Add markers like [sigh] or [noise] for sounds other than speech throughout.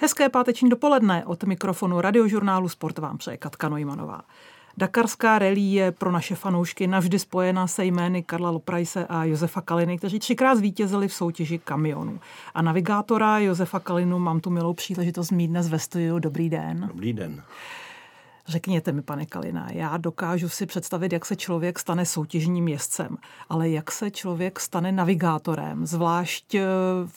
Hezké páteční dopoledne od mikrofonu radiožurnálu Sport vám přeje Katka Nojmanová. Dakarská rally je pro naše fanoušky navždy spojena se jmény Karla Loprajse a Josefa Kaliny, kteří třikrát zvítězili v soutěži kamionů. A navigátora Josefa Kalinu mám tu milou příležitost mít dnes ve studiu. Dobrý den. Dobrý den. Řekněte mi, pane Kalina, já dokážu si představit, jak se člověk stane soutěžním jezdcem, ale jak se člověk stane navigátorem, zvlášť eh,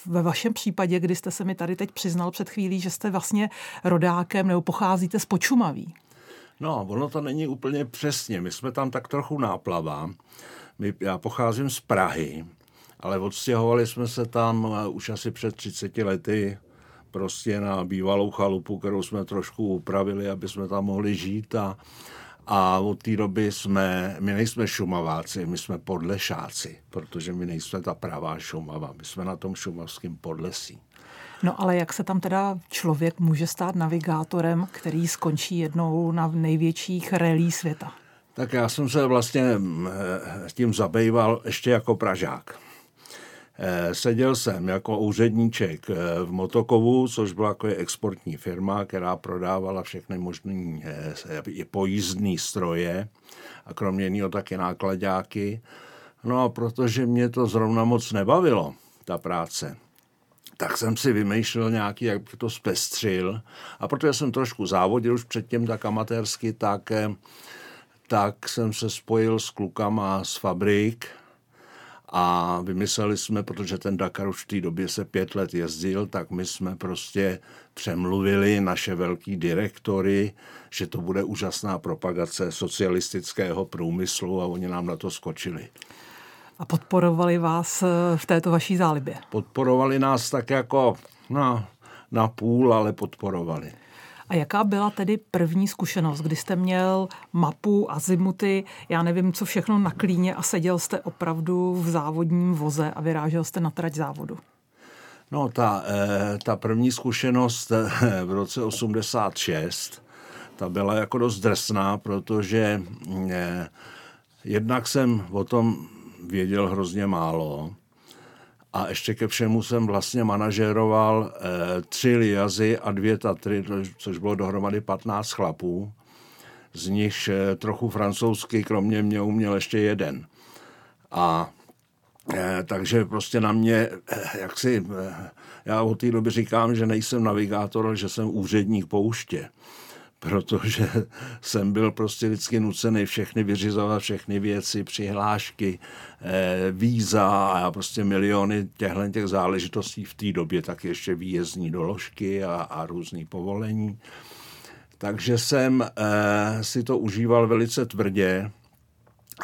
ve vašem případě, kdy jste se mi tady teď přiznal před chvílí, že jste vlastně rodákem nebo pocházíte z Počumaví. No, ono to není úplně přesně. My jsme tam tak trochu náplava. My, já pocházím z Prahy, ale odstěhovali jsme se tam eh, už asi před 30 lety prostě na bývalou chalupu, kterou jsme trošku upravili, aby jsme tam mohli žít a, a od té doby jsme, my nejsme šumaváci, my jsme podlešáci, protože my nejsme ta pravá šumava, my jsme na tom šumavském podlesí. No ale jak se tam teda člověk může stát navigátorem, který skončí jednou na největších relí světa? Tak já jsem se vlastně eh, tím zabýval ještě jako Pražák. Eh, seděl jsem jako úředníček eh, v Motokovu, což byla jako exportní firma, která prodávala všechny možné pojízdné stroje a kromě něho taky nákladáky. No a protože mě to zrovna moc nebavilo, ta práce, tak jsem si vymýšlel nějaký, jak to zpestřil. A protože jsem trošku závodil už předtím tak amatérsky, tak, eh, tak jsem se spojil s klukama z fabrik a vymysleli jsme, protože ten Dakar už v té době se pět let jezdil, tak my jsme prostě přemluvili naše velký direktory, že to bude úžasná propagace socialistického průmyslu a oni nám na to skočili. A podporovali vás eh, v této vaší zálibě? Podporovali nás tak jako na, na půl, ale podporovali. A jaká byla tedy první zkušenost, kdy jste měl mapu azimuty, já nevím, co všechno na klíně a seděl jste opravdu v závodním voze a vyrážel jste na trať závodu? No, ta, eh, ta první zkušenost eh, [laughs] v roce 86, ta byla jako dost drsná, protože jednak jsem o tom věděl hrozně málo. A ještě ke všemu jsem vlastně manažeroval eh, tři liazy a dvě Tatry, což bylo dohromady 15 chlapů. Z nich eh, trochu francouzsky, kromě mě uměl ještě jeden. A eh, takže prostě na mě, eh, jak si, eh, já od té doby říkám, že nejsem navigátor, že jsem úředník pouště protože [laughs] jsem byl prostě vždycky nucený všechny vyřizovat, všechny věci, přihlášky, eh, víza a prostě miliony těchto těch záležitostí v té době, tak ještě výjezdní doložky a, a různý povolení. Takže jsem eh, si to užíval velice tvrdě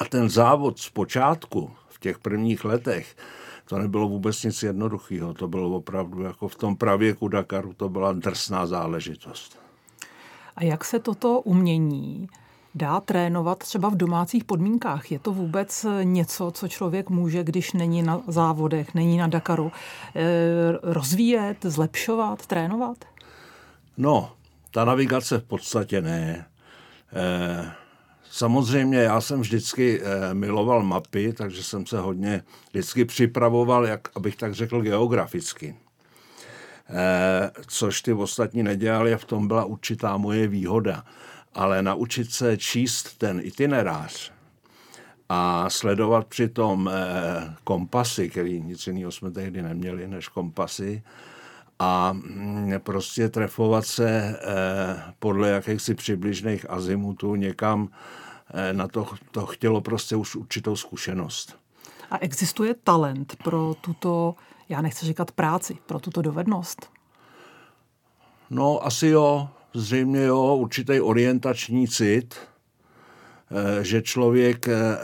a ten závod zpočátku, v těch prvních letech, to nebylo vůbec nic jednoduchého. To bylo opravdu jako v tom pravěku Dakaru, to byla drsná záležitost. A jak se toto umění dá trénovat třeba v domácích podmínkách? Je to vůbec něco, co člověk může, když není na závodech, není na Dakaru, eh, rozvíjet, zlepšovat, trénovat? No, ta navigace v podstatě ne. Eh, samozřejmě já jsem vždycky eh, miloval mapy, takže jsem se hodně vždycky připravoval, jak, abych tak řekl, geograficky. Eh, což ty ostatní nedělali a v tom byla určitá moje výhoda. Ale naučit se číst ten itinerář a sledovat přitom eh, kompasy, který nic jiného jsme tehdy neměli než kompasy, a mm, prostě trefovat se eh, podle jakýchsi přibližných azimutů někam, na to, to chtělo prostě už určitou zkušenost. A existuje talent pro tuto já nechci říkat práci, pro tuto dovednost? No, asi jo, zřejmě jo, určitý orientační cit, eh, že člověk eh,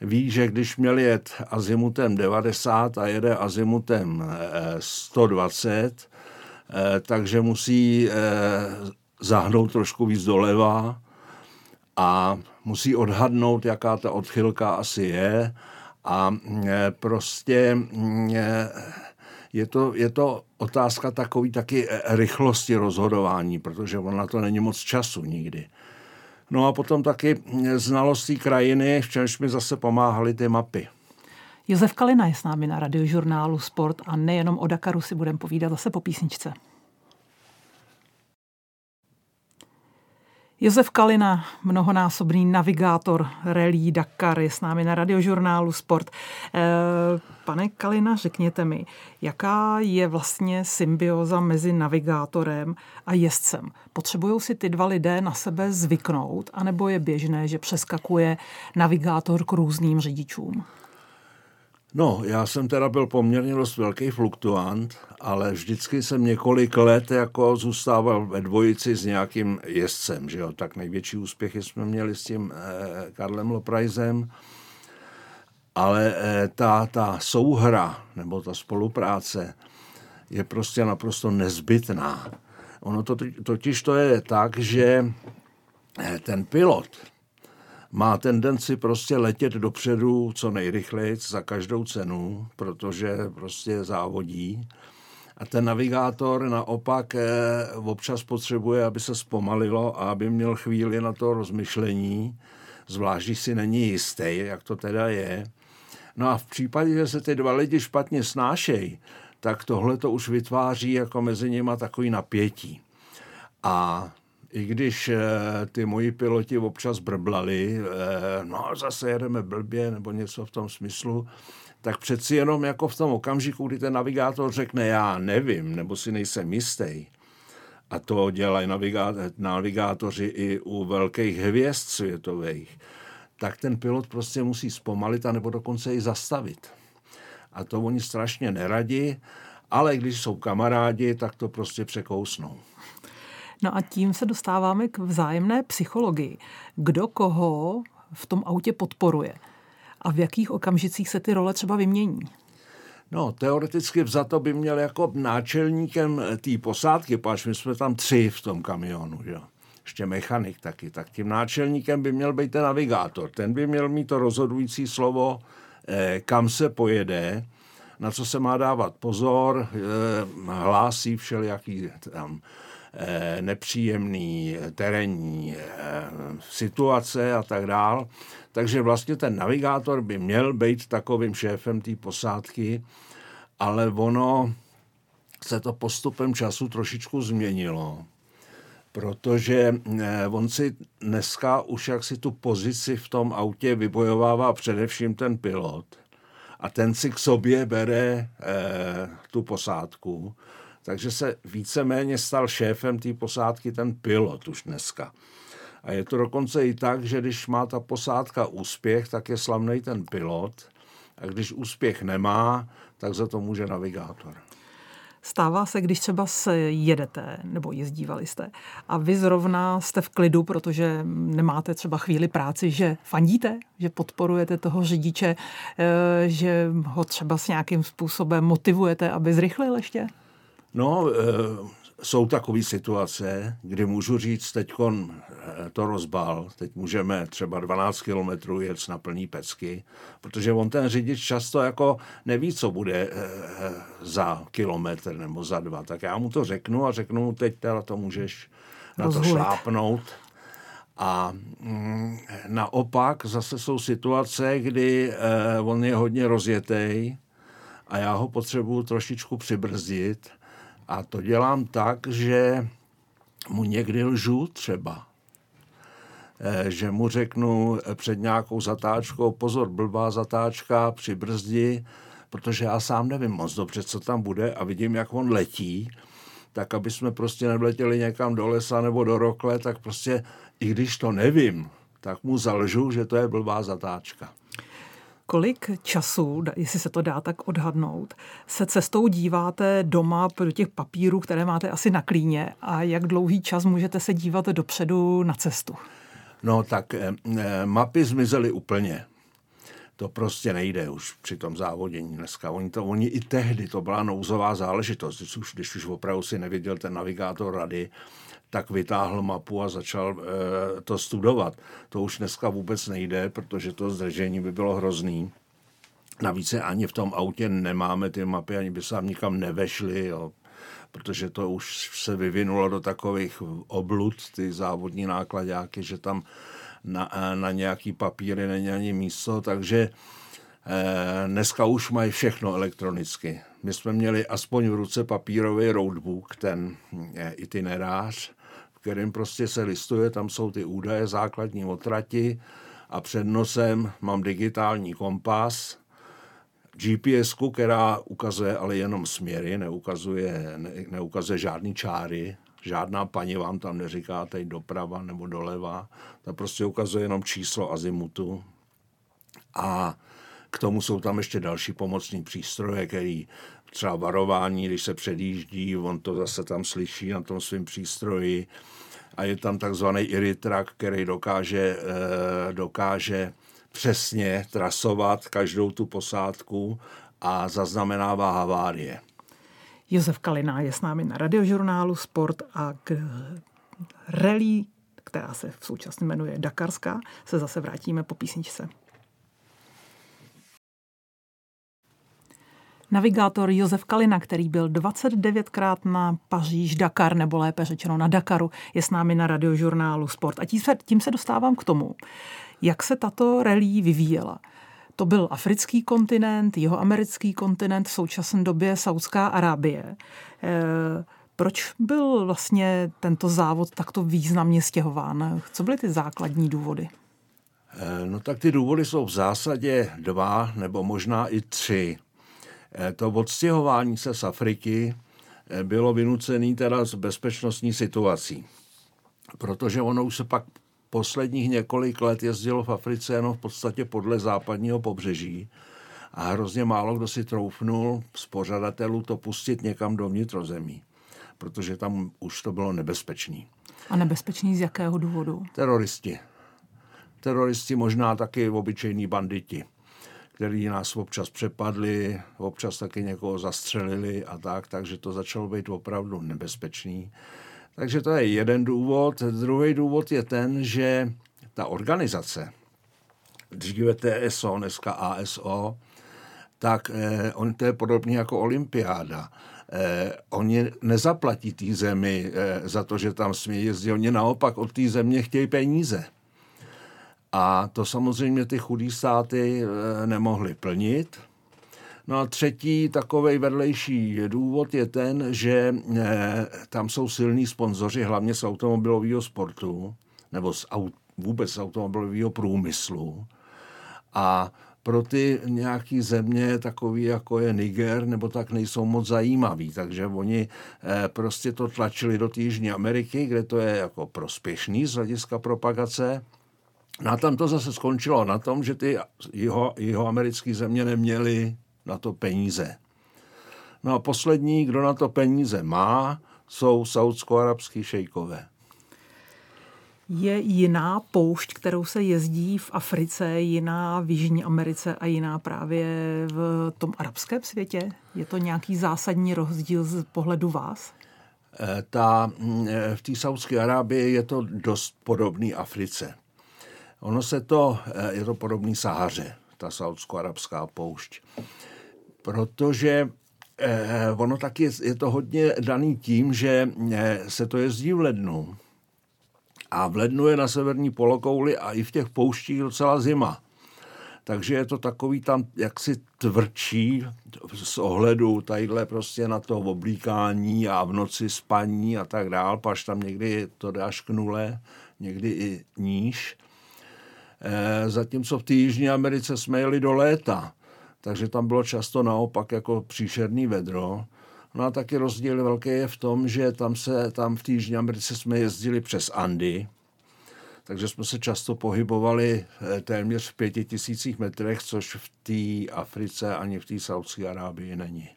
ví, že když měl jet azimutem 90 a jede azimutem 120, eh, takže musí zahnout trošku víc doleva a musí odhadnout, jaká ta odchylka asi je a e, prostě e, je to, je to otázka takový taky e, rychlosti rozhodování, protože on na to není moc času nikdy. No a potom taky znalostí krajiny, v čemž mi zase pomáhaly ty mapy. Josef Kalina je s námi na radiožurnálu Sport a nejenom o Dakaru si budeme povídat zase po písničce. Josef Kalina, mnohonásobný navigátor Rally Dakar, je s námi na radiožurnálu Sport. Eh, pane Kalina, řekněte mi, jaká je vlastně symbioza mezi navigátorem a jezdcem? Potřebují si ty dva lidé na sebe zvyknout, anebo je běžné, že přeskakuje navigátor k různým řidičům? No, já jsem teda byl poměrně dost velký fluktuant, ale vždycky jsem několik let jako zůstával ve dvojici s nějakým jezdcem, že jo. Tak největší úspěchy jsme měli s tím eh, Karlem Loprajzem, ale eh, ta, ta souhra nebo ta spolupráce je prostě naprosto nezbytná. Ono to totiž to je tak, že eh, ten pilot, má tendenci prostě letět dopředu co nejrychleji za každou cenu, protože prostě závodí. A ten navigátor naopak eh, občas potřebuje, aby se zpomalilo a aby měl chvíli na to rozmyšlení, zvlášť když si není jistý, jak to teda je. No a v případě, že se ty dva lidi špatně snášejí, tak tohle to už vytváří jako mezi nimi takový napětí. A i když eh, ty moji piloti občas brblali, eh, no zase jedeme blbě nebo něco v tom smyslu, tak přeci jenom jako v tom okamžiku, kdy ten navigátor řekne já nevím, nebo si nejsem jistý, a to dělají navigátoři i u velkých hvězd světových, tak ten pilot prostě musí zpomalit a nebo dokonce i zastavit. A to oni strašně neradí, ale když jsou kamarádi, tak to prostě překousnou. No a tím se dostáváme k vzájemné psychologii. Kdo koho v tom autě podporuje a v jakých okamžicích se ty role třeba vymění? No, teoreticky vzato by měl jako náčelníkem té posádky, páč my jsme tam tři v tom kamionu, jo. Ještě mechanik taky. Tak tím náčelníkem by měl být ten navigátor. Ten by měl mít to rozhodující slovo, eh, kam se pojede, na co se má dávat pozor, eh, hlásí všelijaký tam Eh, nepříjemný terénní eh, situace a tak dál. Takže vlastně ten navigátor by měl být takovým šéfem té posádky, ale ono se to postupem času trošičku změnilo, protože eh, on si dneska už jak si tu pozici v tom autě vybojovává především ten pilot a ten si k sobě bere eh, tu posádku takže se víceméně stal šéfem té posádky ten pilot už dneska. A je to dokonce i tak, že když má ta posádka úspěch, tak je slavný ten pilot. A když úspěch nemá, tak za to může navigátor. Stává se, když třeba se jedete nebo jezdívali jste a vy zrovna jste v klidu, protože nemáte třeba chvíli práci, že fandíte, že podporujete toho řidiče, eh, že ho třeba s nějakým způsobem motivujete, aby zrychlil ještě? No, e, jsou takové situace, kdy můžu říct, teď eh, to rozbal, teď můžeme třeba 12 kilometrů jet na plný pecky, protože on ten řidič často jako neví, co bude e, za kilometr nebo za dva. Tak já mu to řeknu a řeknu mu, teď teda to můžeš na to šlápnout. A mm, naopak zase jsou situace, kdy e, on je hodně rozjetý a já ho potřebuju trošičku přibrzdit a to dělám tak, že mu někdy lžu třeba. Eh, že mu řeknu před nějakou zatáčkou, pozor, blbá zatáčka, při brzdi, protože já sám nevím moc dobře, co tam bude a vidím, jak on letí, tak aby jsme prostě nevletěli někam do lesa nebo do rokle, tak prostě, i když to nevím, tak mu zalžu, že to je blbá zatáčka. Kolik času, jestli se to dá tak odhadnout, se cestou díváte doma do těch papírů, které máte asi na klíně a jak dlouhý čas můžete se dívat dopředu na cestu? No tak eh, eh mapy zmizely úplně. To prostě nejde už při tom závodění dneska. Oni, to, oni i tehdy, to byla nouzová záležitost, když už, když už opravdu si neviděl ten navigátor rady, tak vytáhl mapu a začal e, to studovat. To už dneska vůbec nejde, protože to zdržení by bylo hrozný. Navíc ani v tom autě nemáme ty mapy, ani by se nikam nevešly, jo, protože to už se vyvinulo do takových oblud, ty závodní nákladáky, že tam na, e, na nějaký papíry není ani místo, takže e, dneska už mají všechno elektronicky. My jsme měli aspoň v ruce papírový roadbook, ten itinerář, kterým prostě se listuje, tam jsou ty údaje, základní otrati a před nosem mám digitální kompas, gps která ukazuje ale jenom směry, neukazuje, ne, neukazuje žádný čáry, žádná paní vám tam neříká teď doprava nebo doleva, ta prostě ukazuje jenom číslo azimutu. A k tomu jsou tam ještě další pomocní přístroje, který třeba varování, když se předjíždí, on to zase tam slyší na tom svém přístroji. A je tam takzvaný iritrak, který dokáže, eh, dokáže přesně trasovat každou tu posádku a zaznamenává havárie. Josef Kalina je s námi na radiožurnálu Sport a k rally, která se v současně jmenuje Dakarská, se zase vrátíme po písničce. Navigátor Josef Kalina, který byl 29krát na Paříž Dakar, nebo lépe řečeno na Dakaru, je s námi na radiožurnálu Sport. A tím se, tím se dostávám k tomu, jak se tato rally vyvíjela. To byl africký kontinent, jeho americký kontinent, v současné době Saudská Arábie. E, proč byl vlastně tento závod takto významně stěhován? Co byly ty základní důvody? E, no tak ty důvody jsou v zásadě dva nebo možná i tři. E, to odstěhování se z Afriky bylo vynucené teda z bezpečnostní situací. Protože ono už se pak posledních několik let jezdilo v Africe jenom v podstatě podle západního pobřeží a hrozně málo kdo si troufnul z pořadatelů to pustit někam do vnitrozemí, protože tam už to bylo nebezpečný. A nebezpečný z jakého důvodu? Teroristi. Teroristi, možná taky obyčejní banditi, kteří nás občas přepadli, občas taky někoho zastřelili a tak, takže to začalo být opravdu nebezpečný. Takže to je jeden důvod. Druhý důvod je ten, že ta organizace, dříve TSO, dneska ASO, tak eh, on to je podobně jako olympiáda. Eh, oni nezaplatí té zemi eh, za to, že tam smí jezdit. Oni naopak od té země chtějí peníze. A to samozřejmě ty chudé státy eh, nemohly plnit. No a třetí takový vedlejší důvod je ten, že eh, tam jsou silní sponzoři, hlavně z automobilového sportu, nebo z aut, vůbec z automobilového průmyslu. A pro ty nějaký země, takový jako je Niger, nebo tak nejsou moc zajímavý. Takže oni eh, prostě to tlačili do Jižní Ameriky, kde to je jako prospěšný z hlediska propagace. No a tam to zase skončilo na tom, že ty jeho, jeho americké země neměly na to peníze. No a poslední, kdo na to peníze má, jsou saudsko-arabský šejkové. Je jiná poušť, kterou se jezdí v Africe, jiná v Jižní Americe a jiná právě v tom arabském světě? Je to nějaký zásadní rozdíl z pohledu vás? Eh, ta, mm, eh, v té Saudské Arábii je to dost podobný Africe. Ono se to, eh, je to podobný Sahaře, ta saudsko-arabská poušť protože eh, ono taky je, je to hodně daný tím, že eh, se to jezdí v lednu a v lednu je na severní polokouli a i v těch pouštích docela zima. Takže je to takový tam jaksi tvrdší z ohledu tadyhle prostě na to oblíkání a v noci spaní a tak dál, paž tam někdy to dáš k nule, někdy i níž. E, zatímco v té Jižní Americe jsme jeli do léta takže tam bylo často naopak jako příšerný vedro. No a taky rozdíl velký je v tom, že tam, se, tam v Jižní Americe jsme jezdili přes Andy, takže jsme se často pohybovali eh, téměř v pěti tisících metrech, což v té Africe ani v té Saudské Arábii není.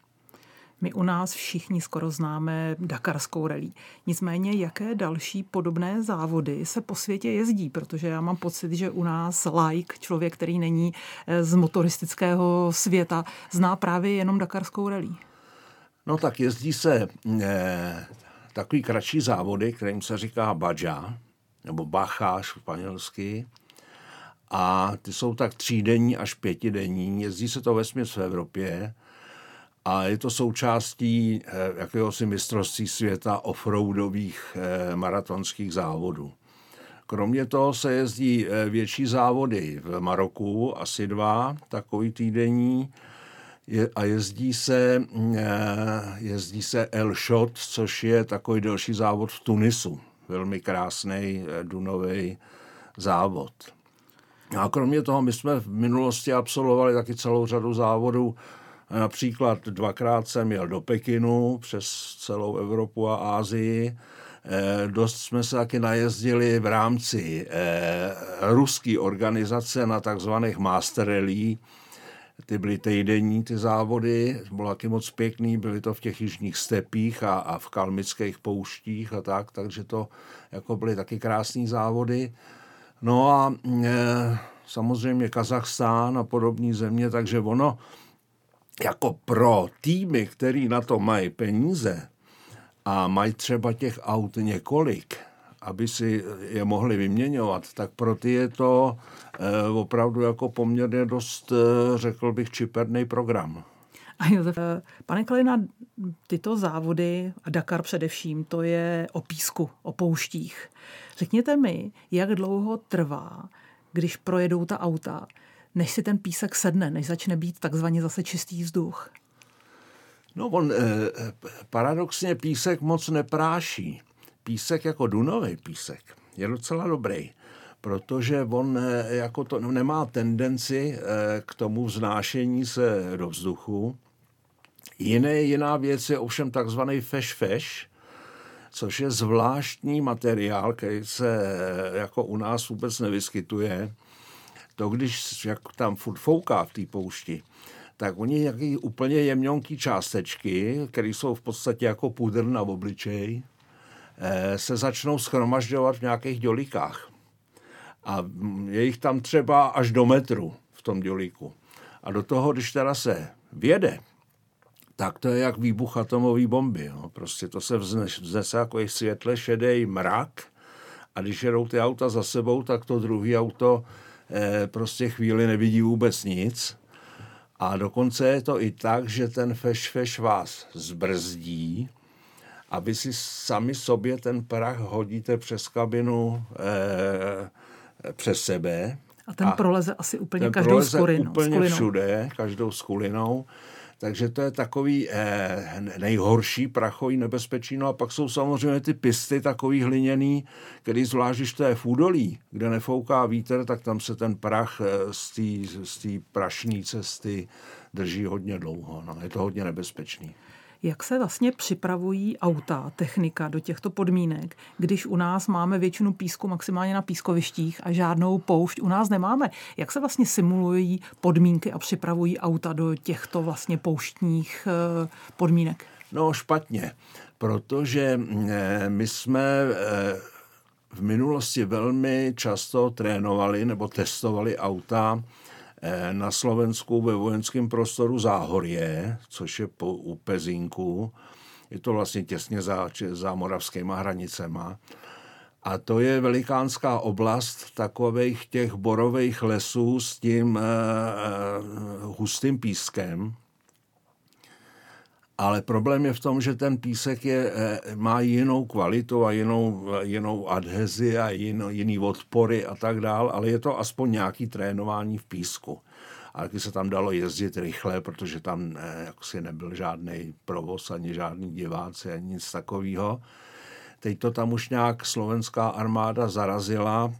My u nás všichni skoro známe Dakarskou rally. Nicméně, jaké další podobné závody se po světě jezdí? Protože já mám pocit, že u nás like, člověk, který není eh, z motoristického světa, zná právě jenom Dakarskou rally. No tak jezdí se eh, takový kratší závody, kterým se říká Baja, nebo Bacha španělsky. A ty jsou tak třídenní až pětidenní. Jezdí se to ve v Evropě a je to součástí eh, jakéhosi mistrovství světa offroadových eh, maratonských závodů. Kromě toho se jezdí eh, větší závody v Maroku, asi dva, takový týdenní, a jezdí se, jezdí se El Shot, což je takový delší závod v Tunisu, velmi krásný dunový závod. A kromě toho my jsme v minulosti absolvovali taky celou řadu závodů. Například dvakrát jsem jel do Pekinu přes celou Evropu a Ázii. Eh, dost jsme se taky najezdili v rámci eh, ruské organizace na takzvaných Master Rally. Ty byly týdenní, ty závody, bylo taky moc pěkný, byly to v těch jižních stepích a, a v kalmických pouštích a tak, takže to jako byly taky krásné závody. No a e, samozřejmě Kazachstán a podobné země, takže ono jako pro týmy, který na to mají peníze a mají třeba těch aut několik, aby si je mohli vyměňovat, tak pro ty je to e, opravdu jako poměrně dost, e, řekl bych, čiperný program. A Josef, pane Kalina, tyto závody, a Dakar především, to je o písku, o pouštích. Řekněte mi, jak dlouho trvá, když projedou ta auta, než si ten písek sedne, než začne být takzvaně zase čistý vzduch? No on, eh, paradoxně písek moc nepráší. Písek jako dunový písek je docela dobrý protože on eh, jako to nemá tendenci eh, k tomu vznášení se do vzduchu. Jiné, jiná věc je ovšem takzvaný feš-feš, což je zvláštní materiál, který se jako u nás vůbec nevyskytuje. To, když jak tam furt fouká v té poušti, tak oni nějaký úplně jemňonký částečky, které jsou v podstatě jako pudr na obličej, eh, se začnou schromažďovat v nějakých dělikách. A je jich tam třeba až do metru v tom dělíku. A do toho, když teda se věde, tak to je jak výbuch atomové bomby. Jo. Prostě to se vznese, jako světle šedý mrak a když jedou ty auta za sebou, tak to druhé auto prostě chvíli nevidí vůbec nic. A dokonce je to i tak, že ten feš-feš vás zbrzdí a vy si sami sobě ten prach hodíte přes kabinu eh, přes sebe. A ten a proleze asi úplně každou skulinou. úplně skulinou. všude, každou skulinou. Takže to je takový eh, nejhorší prachový nebezpečí. No a pak jsou samozřejmě ty pisty takový hliněný, který zvlášť, když to je v údolí, kde nefouká vítr, tak tam se ten prach eh, z té prašní cesty drží hodně dlouho. No, je to hodně nebezpečný. Jak se vlastně připravují auta, technika do těchto podmínek, když u nás máme většinu písku maximálně na pískovištích a žádnou poušť u nás nemáme? Jak se vlastně simulují podmínky a připravují auta do těchto vlastně pouštních eh, podmínek? No špatně, protože eh, my jsme eh, v minulosti velmi často trénovali nebo testovali auta na Slovensku ve vojenském prostoru Záhorie, což je po, u Pezínku. Je to vlastně těsně za, za moravskýma hranicema. A to je velikánská oblast takových těch borových lesů s tím uh, hustým pískem. Ale problém je v tom, že ten písek je, má jinou kvalitu a jinou, jinou adhezi a jinou, jiný odpory a tak dál, ale je to aspoň nějaký trénování v písku. A taky se tam dalo jezdit rychle, protože tam ne, jaksi nebyl žádný provoz, ani žádný diváci, ani nic takového. Teď to tam už nějak slovenská armáda zarazila.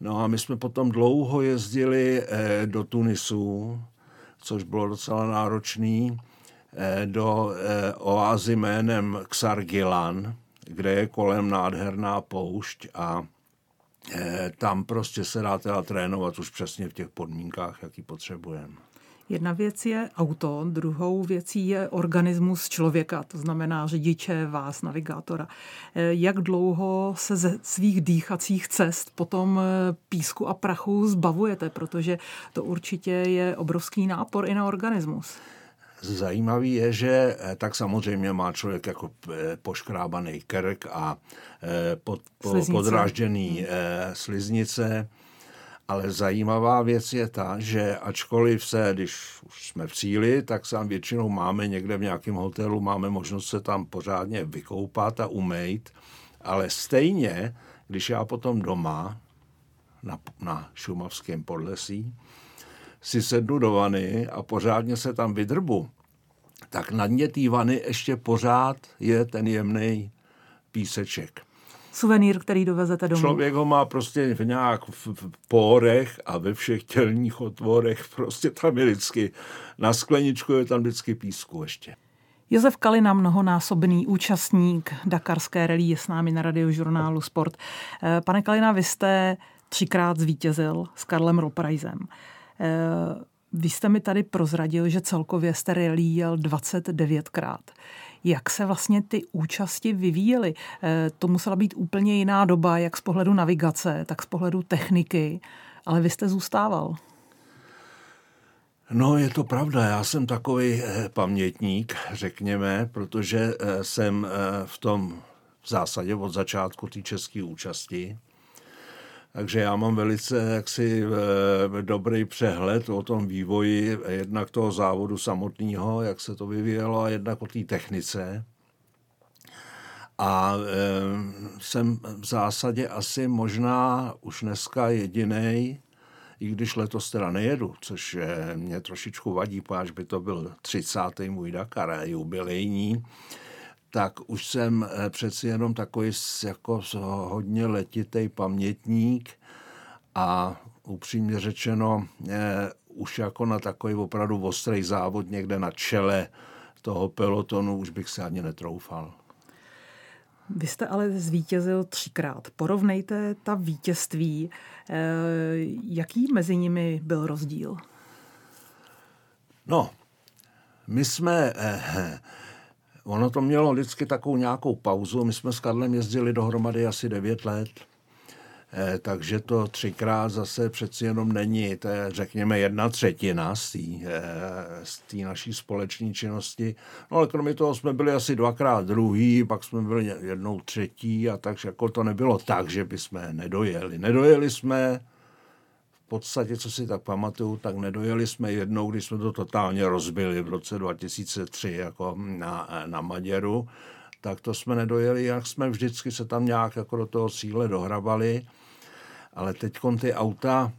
No a my jsme potom dlouho jezdili eh, do Tunisu, což bylo docela náročný Eh, do eh, oázy jménem Xargilan, kde je kolem nádherná poušť a eh, tam prostě se dá teda trénovat už přesně v těch podmínkách, jaký potřebujeme. Jedna věc je auto, druhou věcí je organismus člověka, to znamená řidiče, vás, navigátora. Jak dlouho se ze svých dýchacích cest potom písku a prachu zbavujete, protože to určitě je obrovský nápor i na organismus. Zajímavý je, že eh, tak samozřejmě má člověk jako eh, poškrábaný krk a eh, pod, po, podrážděný hmm. sliznice, ale zajímavá věc je ta, že ačkoliv se, když už jsme v cíli, tak sám většinou máme někde v nějakém hotelu, máme možnost se tam pořádně vykoupat a umejt, ale stejně, když já potom doma na, na šumavském podlesí, si sednu do vany a pořádně se tam vydrbu, tak na dně té vany ještě pořád je ten jemný píseček. Suvenýr, který dovezete domů. Člověk ho má prostě v nějak v, v pórech a ve všech tělních otvorech, prostě tam je vždycky, na skleničku je tam vždycky písku ještě. Josef Kalina, mnohonásobný účastník Dakarské rally, je s námi na radiožurnálu Sport. Eh, pane Kalina, vy jste třikrát zvítězil s Karlem Roprajzem. Vy jste mi tady prozradil, že celkově jste rally jel 29krát. Jak se vlastně ty účasti vyvíjely? Eh, to musela být úplně jiná doba, jak z pohledu navigace, tak z pohledu techniky, ale vy jste zůstával. No, je to pravda. Já jsem takový eh, pamětník, řekněme, protože eh, jsem v tom v zásadě od začátku té české účasti. Takže já mám velice jaksi dobrý přehled o tom vývoji jednak toho závodu samotného, jak se to vyvíjelo, a jednak o té technice. A e, jsem v zásadě asi možná už dneska jediný, i když letos teda nejedu, což mě trošičku vadí, až by to byl 30. můj Dakar, jubilejní, tak už jsem eh, přeci jenom takový jako hodně letitý pamětník a upřímně řečeno, eh, už jako na takový opravdu ostrý závod někde na čele toho pelotonu už bych se ani netroufal. Vy jste ale zvítězil třikrát. Porovnejte ta vítězství. Eh, jaký mezi nimi byl rozdíl? No, my jsme Ono to mělo vždycky takovou nějakou pauzu. My jsme s Karlem jezdili dohromady asi 9 let. Eh, takže to třikrát zase přeci jenom není, to je řekněme jedna třetina z té eh, naší společní činnosti. No ale kromě toho jsme byli asi dvakrát druhý, pak jsme byli jednou třetí a takže jako to nebylo tak, že bychom nedojeli. Nedojeli jsme, podstatě, co si tak pamatuju, tak nedojeli jsme jednou, když jsme to totálně rozbili v roce 2003 jako na, na Maděru, tak to jsme nedojeli, jak jsme vždycky se tam nějak jako do toho cíle dohrabali, ale teď ty auta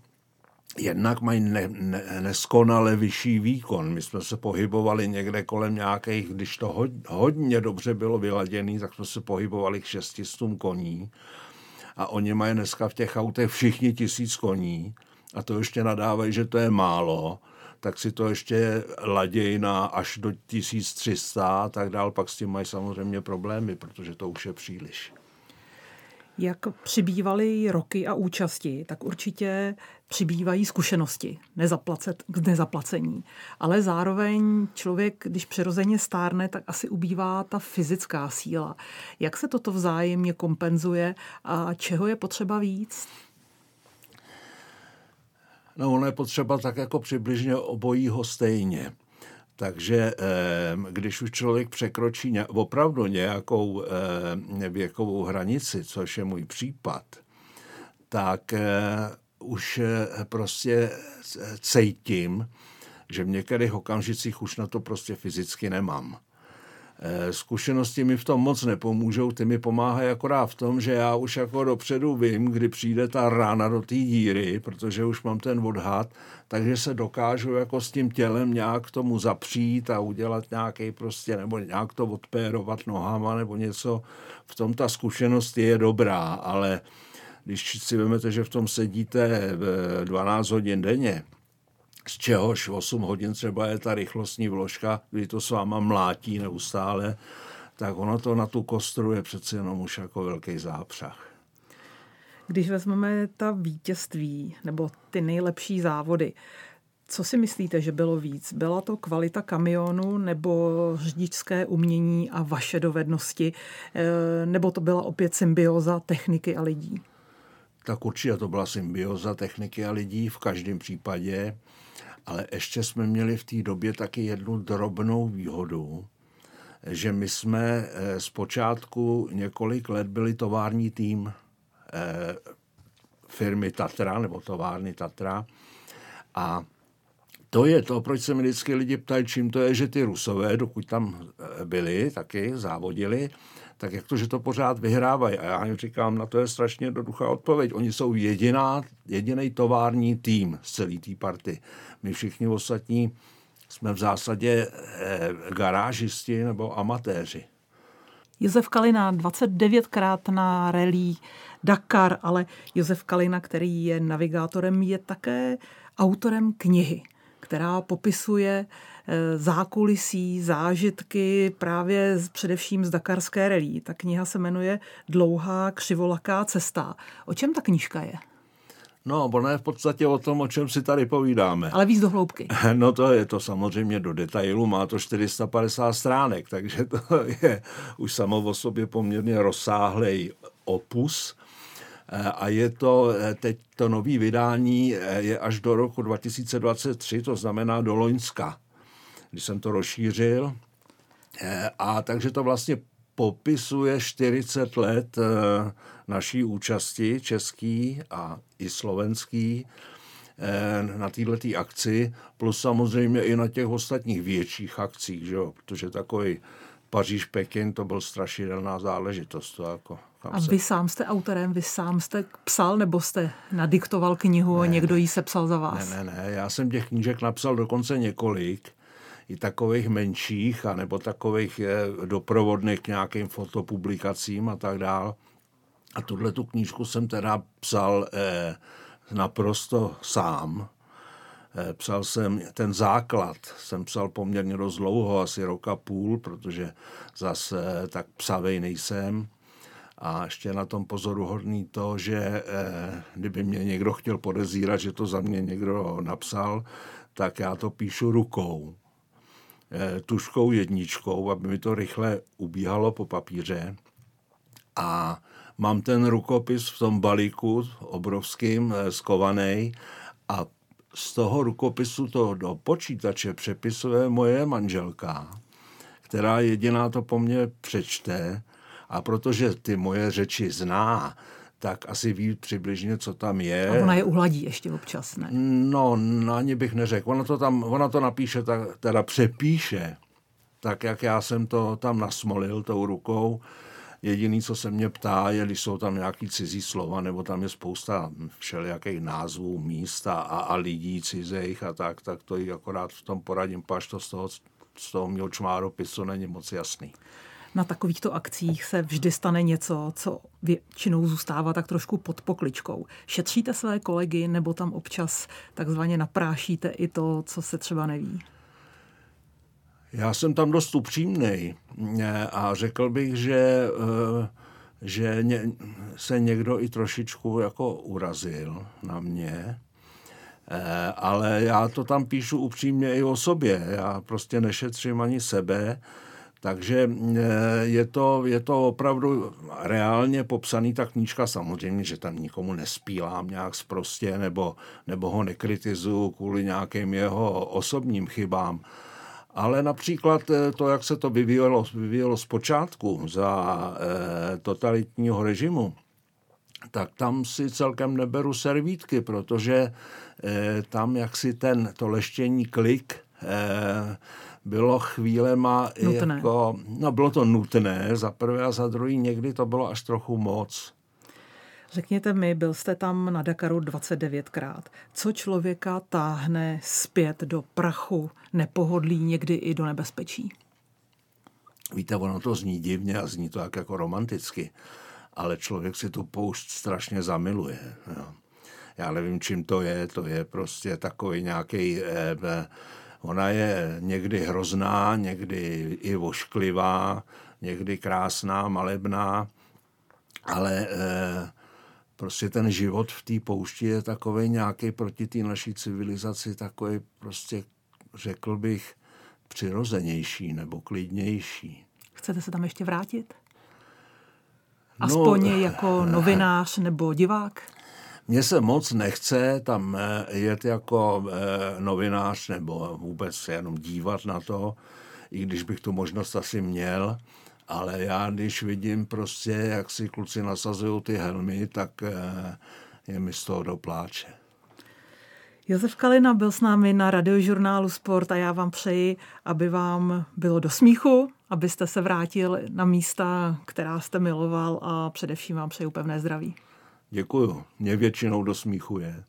jednak mají ne, ne, neskonale vyšší výkon. My jsme se pohybovali někde kolem nějakých, když to ho, hodně dobře bylo vyladěný, tak jsme se pohybovali k 600 koní. A oni mají dneska v těch autech všichni tisíc koní a to ještě nadávají, že to je málo, tak si to ještě ladějí na až do 1300 a tak dál, pak s tím mají samozřejmě problémy, protože to už je příliš. Jak přibývaly roky a účasti, tak určitě přibývají zkušenosti nezaplacet, k nezaplacení. Ale zároveň člověk, když přirozeně stárne, tak asi ubývá ta fyzická síla. Jak se toto vzájemně kompenzuje a čeho je potřeba víc? No, ono je potřeba tak jako přibližně obojího stejně. Takže když už člověk překročí opravdu nějakou věkovou hranici, což je můj případ, tak už prostě cítím, že v některých okamžicích už na to prostě fyzicky nemám. Eh, zkušenosti mi v tom moc nepomůžou, ty mi pomáhají akorát v tom, že já už jako dopředu vím, kdy přijde ta rána do té díry, protože už mám ten odhad, takže se dokážu jako s tím tělem nějak tomu zapřít a udělat nějaký prostě, nebo nějak to odpérovat nohama nebo něco. V tom ta zkušenost je dobrá, ale když si vezmete, že v tom sedíte 12 hodin denně, z čehož 8 hodin třeba je ta rychlostní vložka, kdy to s váma mlátí neustále, tak ono to na tu kostru je přece jenom už jako velký zápřah. Když vezmeme ta vítězství nebo ty nejlepší závody, co si myslíte, že bylo víc? Byla to kvalita kamionu nebo řidičské umění a vaše dovednosti? Eh, nebo to byla opět symbioza techniky a lidí? Tak určitě to byla symbioza techniky a lidí v každém případě. Ale ještě jsme měli v té době taky jednu drobnou výhodu, že my jsme eh, zpočátku několik let byli tovární tým eh, firmy Tatra nebo továrny Tatra a to je to, proč se mi vždycky lidi ptají, čím to je, že ty Rusové, dokud tam eh, byli, taky závodili, tak jak to, že to pořád vyhrávají? A já jim říkám, na to je strašně jednoduchá odpověď. Oni jsou jediná, jediný tovární tým z celé té party. My všichni ostatní jsme v zásadě eh, garážisti nebo amatéři. Josef Kalina 29krát na relí Dakar, ale Josef Kalina, který je navigátorem, je také autorem knihy, která popisuje eh, zákulisí, zážitky právě především z dakarské relí. Ta kniha se jmenuje Dlouhá křivolaká cesta. O čem ta knížka je? No, ono je v podstatě o tom, o čem si tady povídáme. Ale víc do hloubky. [laughs] No to je to samozřejmě do detailu, má to 450 stránek, takže to je už samo o sobě poměrně rozsáhlej opus. A je to, teď to nový vydání je až do roku 2023, to znamená do Loňska, když jsem to rozšířil. A takže to vlastně popisuje 40 let eh, naší účasti český a i slovenský eh, na této akci, plus samozřejmě i na těch ostatních větších akcích, že jo? protože takový Paříž, Pekin, to byl strašidelná záležitost. To jako, a vy se... sám jste autorem, vy sám jste psal, nebo jste nadiktoval knihu ne, a někdo ji sepsal za vás? Ne, ne, ne, já jsem těch knížek napsal dokonce několik i takových menších, anebo takových eh, doprovodných k nějakým fotopublikacím a tak dál. A tuhle tu knížku jsem teda psal eh, naprosto sám. Eh, psal jsem ten základ, jsem psal poměrně dost dlouho, asi roka půl, protože zase tak psavej nejsem. A ještě na tom pozoruhodný to, že eh, kdyby mě někdo chtěl podezírat, že to za mě někdo napsal, tak já to píšu rukou. Eh, tuškou jedničkou, aby mi to rychle ubíhalo po papíře. A mám ten rukopis v tom balíku obrovským, eh, skovaný a z toho rukopisu to do počítače přepisuje moje manželka, která jediná to po mně přečte a protože ty moje řeči zná, tak asi ví přibližně, co tam je. A ona je uhladí ještě občas, ne? No, na ní bych neřekl. Ona to, tam, ona to napíše, tak, teda přepíše, tak jak já jsem to tam nasmolil tou rukou. Jediný, co se mě ptá, je, když jsou tam nějaký cizí slova, nebo tam je spousta všelijakých názvů místa a, a lidí cizích a tak, tak to jí akorát v tom poradím, paž to z toho, z toho měl čmáropisu není moc jasný na takovýchto akcích se vždy stane něco, co většinou zůstává tak trošku pod pokličkou. Šetříte své kolegy nebo tam občas takzvaně naprášíte i to, co se třeba neví? Já jsem tam dost upřímný a řekl bych, že, eh, že se někdo i trošičku jako urazil na mě, eh, ale já to tam píšu upřímně i o sobě. Já prostě nešetřím ani sebe takže eh, je to, je to opravdu reálně popsaný ta knížka. Samozřejmě, že tam nikomu nespílám nějak zprostě nebo, nebo ho nekritizuju kvůli nějakým jeho osobním chybám. Ale například eh, to, jak se to vyvíjelo, vyvíjelo zpočátku za eh, totalitního režimu, tak tam si celkem neberu servítky, protože tam jaksi ten, to leštění klik eh, bylo chvílema nutné. jako, no bylo to nutné za prvé a za druhý někdy to bylo až trochu moc. Řekněte mi, byl jste tam na Dakaru 29krát. Co člověka táhne zpět do prachu, nepohodlí, někdy i do nebezpečí? Víte, ono to zní divně a zní to jak jako romanticky, ale člověk si tu poušť strašně zamiluje. Jo. Já nevím, čím to je, to je prostě takový nějaký eh, eh, Ona je někdy hrozná, někdy i vošklivá, někdy krásná, malebná, ale eh, prostě ten život v té poušti je takový nějaký proti té naší civilizaci, takový prostě, řekl bych, přirozenější nebo klidnější. Chcete se tam ještě vrátit? No, Aspoň no, jako novinář nebo divák? Mně se moc nechce tam eh, jet jako eh, novinář nebo vůbec jenom dívat na to, i když bych tu možnost asi měl, ale já když vidím prostě, jak si kluci nasazují ty helmy, tak eh, je mi z toho do pláče. Josef Kalina byl s námi na radiožurnálu Sport a já vám přeji, aby vám bylo do smíchu, abyste se vrátil na místa, která jste miloval a především vám přeji pevné zdraví. Děkuju. Mě většinou do smíchu je.